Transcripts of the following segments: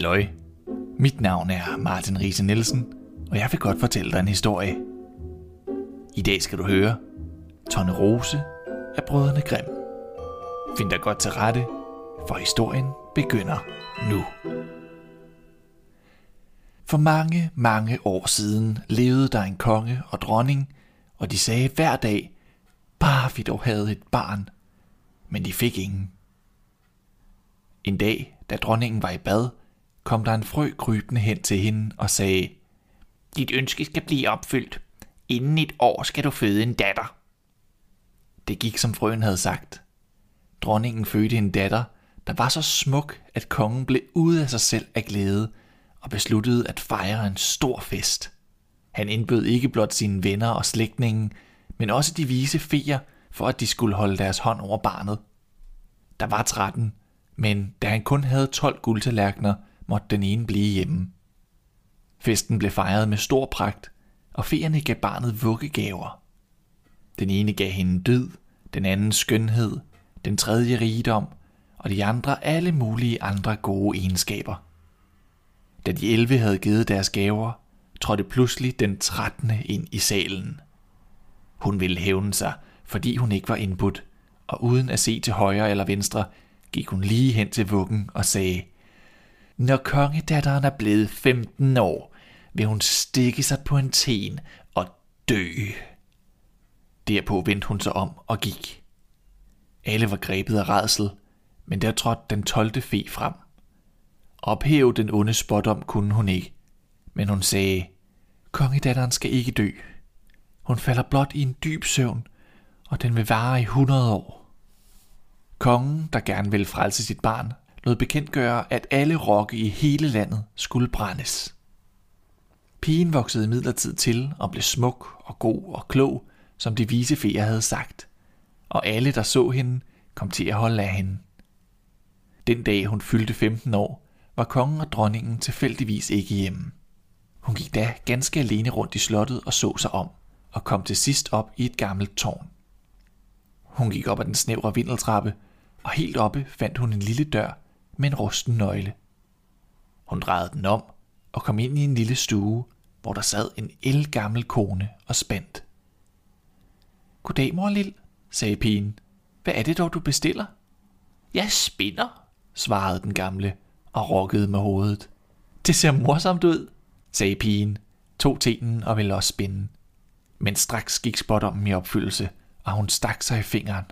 Halløj. Mit navn er Martin Riese Nielsen, og jeg vil godt fortælle dig en historie. I dag skal du høre Tonne Rose af Brødrene Grimm. Find dig godt til rette, for historien begynder nu. For mange, mange år siden levede der en konge og dronning, og de sagde hver dag, bare vi dog havde et barn. Men de fik ingen. En dag, da dronningen var i bad, kom der en frø krybende hen til hende og sagde, Dit ønske skal blive opfyldt. Inden et år skal du føde en datter. Det gik, som frøen havde sagt. Dronningen fødte en datter, der var så smuk, at kongen blev ude af sig selv af glæde og besluttede at fejre en stor fest. Han indbød ikke blot sine venner og slægtninge, men også de vise feer, for at de skulle holde deres hånd over barnet. Der var 13, men da han kun havde 12 guldtallerkener, måtte den ene blive hjemme. Festen blev fejret med stor pragt, og feerne gav barnet vuggegaver. Den ene gav hende død, den anden skønhed, den tredje rigdom, og de andre alle mulige andre gode egenskaber. Da de 11 havde givet deres gaver, trådte pludselig den 13. ind i salen. Hun ville hævne sig, fordi hun ikke var indbudt, og uden at se til højre eller venstre, gik hun lige hen til vuggen og sagde, når kongedatteren er blevet 15 år, vil hun stikke sig på en ten og dø. Derpå vendte hun sig om og gik. Alle var grebet af redsel, men der trådte den 12. fe frem. Ophæve den onde spådom kunne hun ikke, men hun sagde, Kongedatteren skal ikke dø. Hun falder blot i en dyb søvn, og den vil vare i 100 år. Kongen, der gerne ville frelse sit barn, lod bekendtgøre, at alle rokke i hele landet skulle brændes. Pigen voksede midlertid til og blev smuk og god og klog, som de vise feer havde sagt, og alle, der så hende, kom til at holde af hende. Den dag hun fyldte 15 år, var kongen og dronningen tilfældigvis ikke hjemme. Hun gik da ganske alene rundt i slottet og så sig om, og kom til sidst op i et gammelt tårn. Hun gik op ad den snævre vindeltrappe, og helt oppe fandt hun en lille dør med en rusten nøgle. Hun drejede den om og kom ind i en lille stue, hvor der sad en elgammel kone og spændt. Goddag, mor Lil, sagde pigen. Hvad er det dog, du bestiller? Jeg spinder, svarede den gamle og rokkede med hovedet. Det ser morsomt ud, sagde pigen, tog tenen og ville også spinde. Men straks gik spådommen i opfyldelse, og hun stak sig i fingeren.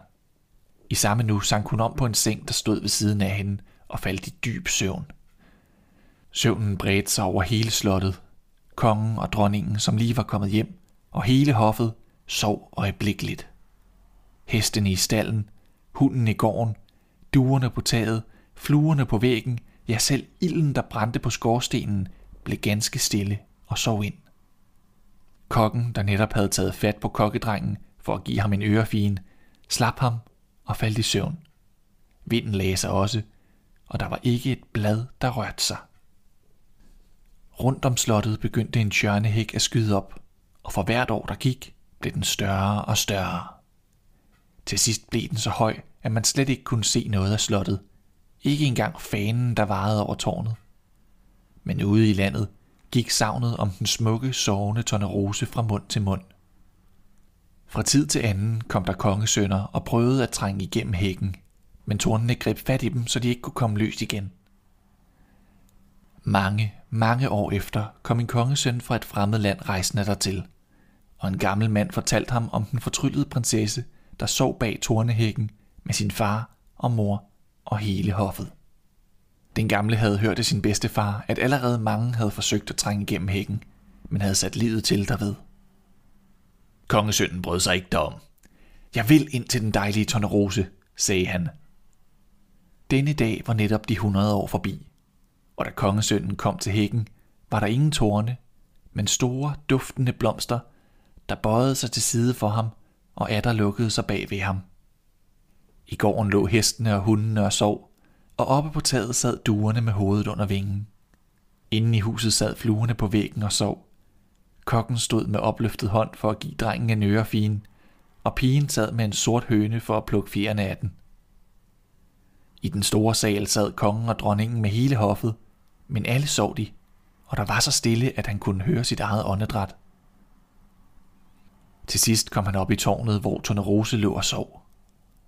I samme nu sank hun om på en seng, der stod ved siden af hende, og faldt i dyb søvn. Søvnen bredte sig over hele slottet. Kongen og dronningen, som lige var kommet hjem, og hele hoffet, sov øjeblikkeligt. Hestene i stallen, hunden i gården, duerne på taget, fluerne på væggen, ja selv ilden, der brændte på skorstenen, blev ganske stille og sov ind. Kokken, der netop havde taget fat på kokkedrengen for at give ham en ørefin, slap ham og faldt i søvn. Vinden lagde sig også, og der var ikke et blad, der rørte sig. Rundt om slottet begyndte en tjørnehæk at skyde op, og for hvert år, der gik, blev den større og større. Til sidst blev den så høj, at man slet ikke kunne se noget af slottet. Ikke engang fanen, der varede over tårnet. Men ude i landet gik savnet om den smukke, sovende Tornerose fra mund til mund. Fra tid til anden kom der kongesønner og prøvede at trænge igennem hækken, men tornene greb fat i dem, så de ikke kunne komme løs igen. Mange, mange år efter kom en kongesøn fra et fremmed land rejsende dertil, og en gammel mand fortalte ham om den fortryllede prinsesse, der sov bag tornehækken med sin far og mor og hele hoffet. Den gamle havde hørt af sin bedstefar, at allerede mange havde forsøgt at trænge igennem hækken, men havde sat livet til derved. Kongesønnen brød sig ikke derom. Jeg vil ind til den dejlige Tornerose, sagde han. Denne dag var netop de 100 år forbi, og da kongesønnen kom til hækken, var der ingen tårne, men store, duftende blomster, der bøjede sig til side for ham, og atter lukkede sig bag ved ham. I gården lå hestene og hundene og sov, og oppe på taget sad duerne med hovedet under vingen. Inden i huset sad fluerne på væggen og sov. Kokken stod med opløftet hånd for at give drengen en ørefin, og pigen sad med en sort høne for at plukke fjerne af den. I den store sal sad kongen og dronningen med hele hoffet, men alle sov de, og der var så stille, at han kunne høre sit eget åndedræt. Til sidst kom han op i tårnet, hvor Tornerose lå og sov.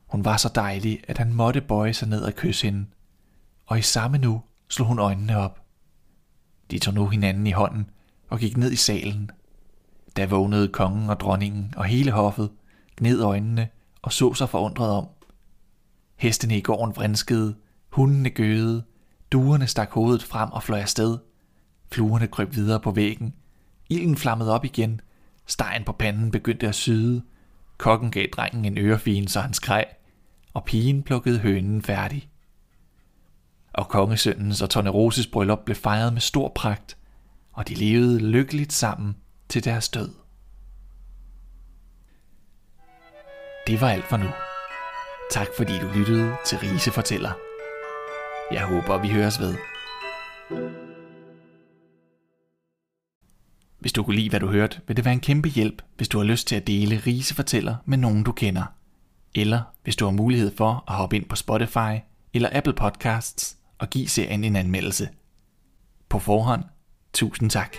Hun var så dejlig, at han måtte bøje sig ned og kysse hende. Og i samme nu slog hun øjnene op. De tog nu hinanden i hånden og gik ned i salen. Da vågnede kongen og dronningen og hele hoffet, gned øjnene og så sig forundret om. Hestene i gården vrinskede, hundene gøede, duerne stak hovedet frem og fløj afsted. Fluerne kryb videre på væggen. Ilden flammede op igen. Stegen på panden begyndte at syde. Kokken gav drengen en ørefin, så han skreg, og pigen plukkede hønen færdig. Og kongesøndens og Torneroses bryllup blev fejret med stor pragt, og de levede lykkeligt sammen til deres død. Det var alt for nu. Tak fordi du lyttede til Rise Fortæller. Jeg håber, vi høres ved. Hvis du kunne lide, hvad du hørte, vil det være en kæmpe hjælp, hvis du har lyst til at dele Rise Fortæller med nogen, du kender. Eller hvis du har mulighed for at hoppe ind på Spotify eller Apple Podcasts og give serien en anmeldelse. På forhånd, tusind tak.